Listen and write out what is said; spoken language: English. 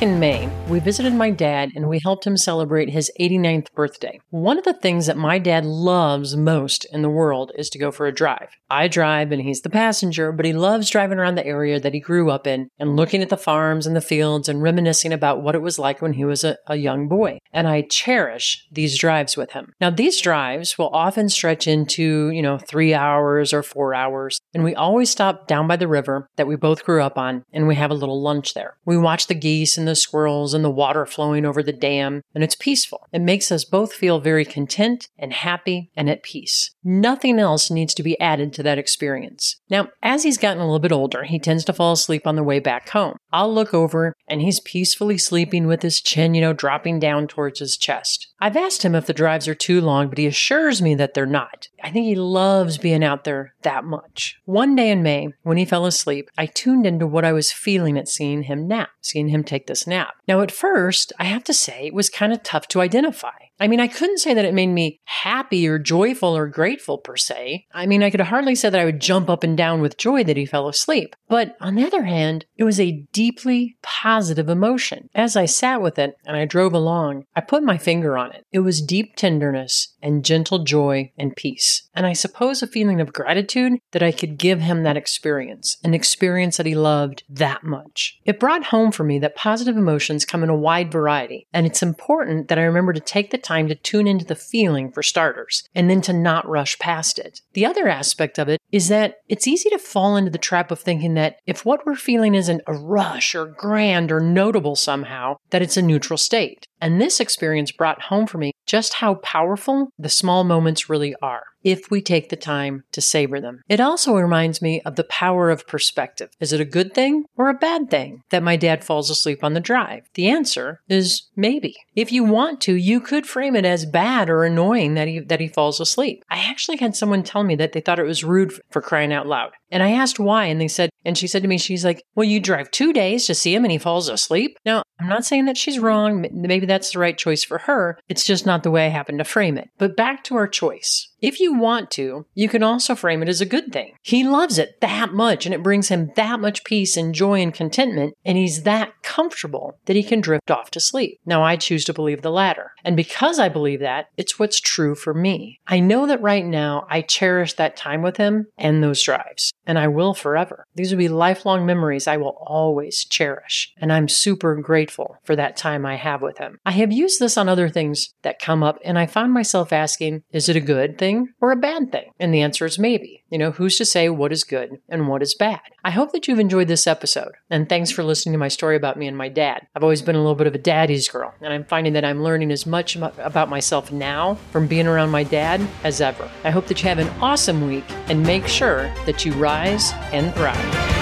In May, we visited my dad and we helped him celebrate his 89th birthday. One of the things that my dad loves most in the world is to go for a drive. I drive and he's the passenger, but he loves driving around the area that he grew up in and looking at the farms and the fields and reminiscing about what it was like when he was a, a young boy. And I cherish these drives with him. Now, these drives will often stretch into, you know, three hours or four hours. And we always stop down by the river that we both grew up on and we have a little lunch there. We watch the geese and the squirrels and the water flowing over the dam, and it's peaceful. It makes us both feel very content and happy and at peace. Nothing else needs to be added to that experience. Now, as he's gotten a little bit older, he tends to fall asleep on the way back home. I'll look over and he's peacefully sleeping with his chin, you know, dropping down towards his chest. I've asked him if the drives are too long, but he assures me that they're not. I think he loves being out there that much. One day in May, when he fell asleep, I tuned into what I was feeling at seeing him nap, seeing him take this nap. Now, at first, I have to say, it was kind of tough to identify. I mean, I couldn't say that it made me happy or joyful or grateful per se. I mean, I could hardly say that I would jump up and down with joy that he fell asleep. But on the other hand, it was a deeply positive emotion. As I sat with it and I drove along, I put my finger on it. It was deep tenderness and gentle joy and peace. And I suppose a feeling of gratitude that I could give him that experience, an experience that he loved that much. It brought home for me that positive emotions come in a wide variety, and it's important that I remember to take the time to tune into the feeling for starters, and then to not rush past it. The other aspect of it is that it's easy to fall into the trap of thinking that if what we're feeling isn't a rush or grand or notable somehow, that it's a neutral state. And this experience brought home for me just how powerful the small moments really are if we take the time to savor them. It also reminds me of the power of perspective. Is it a good thing or a bad thing that my dad falls asleep on the drive? The answer is maybe. If you want to, you could frame it as bad or annoying that he that he falls asleep. I actually had someone tell me that they thought it was rude for crying out loud. And I asked why, and they said, and she said to me, she's like, Well, you drive two days to see him and he falls asleep. Now, I'm not saying that she's wrong. Maybe that's the right choice for her. It's just not the way I happen to frame it. But back to our choice. If you want to, you can also frame it as a good thing. He loves it that much and it brings him that much peace and joy and contentment, and he's that comfortable that he can drift off to sleep. Now, I choose to believe the latter. And because I believe that, it's what's true for me. I know that right now I cherish that time with him and those drives, and I will forever. These will be lifelong memories I will always cherish, and I'm super grateful for that time I have with him. I have used this on other things that come up, and I found myself asking, is it a good thing? or a bad thing? And the answer is maybe. You know, who's to say what is good and what is bad? I hope that you've enjoyed this episode, and thanks for listening to my story about me and my dad. I've always been a little bit of a daddy's girl, and I'm finding that I'm learning as much about myself now from being around my dad as ever. I hope that you have an awesome week and make sure that you rise and thrive.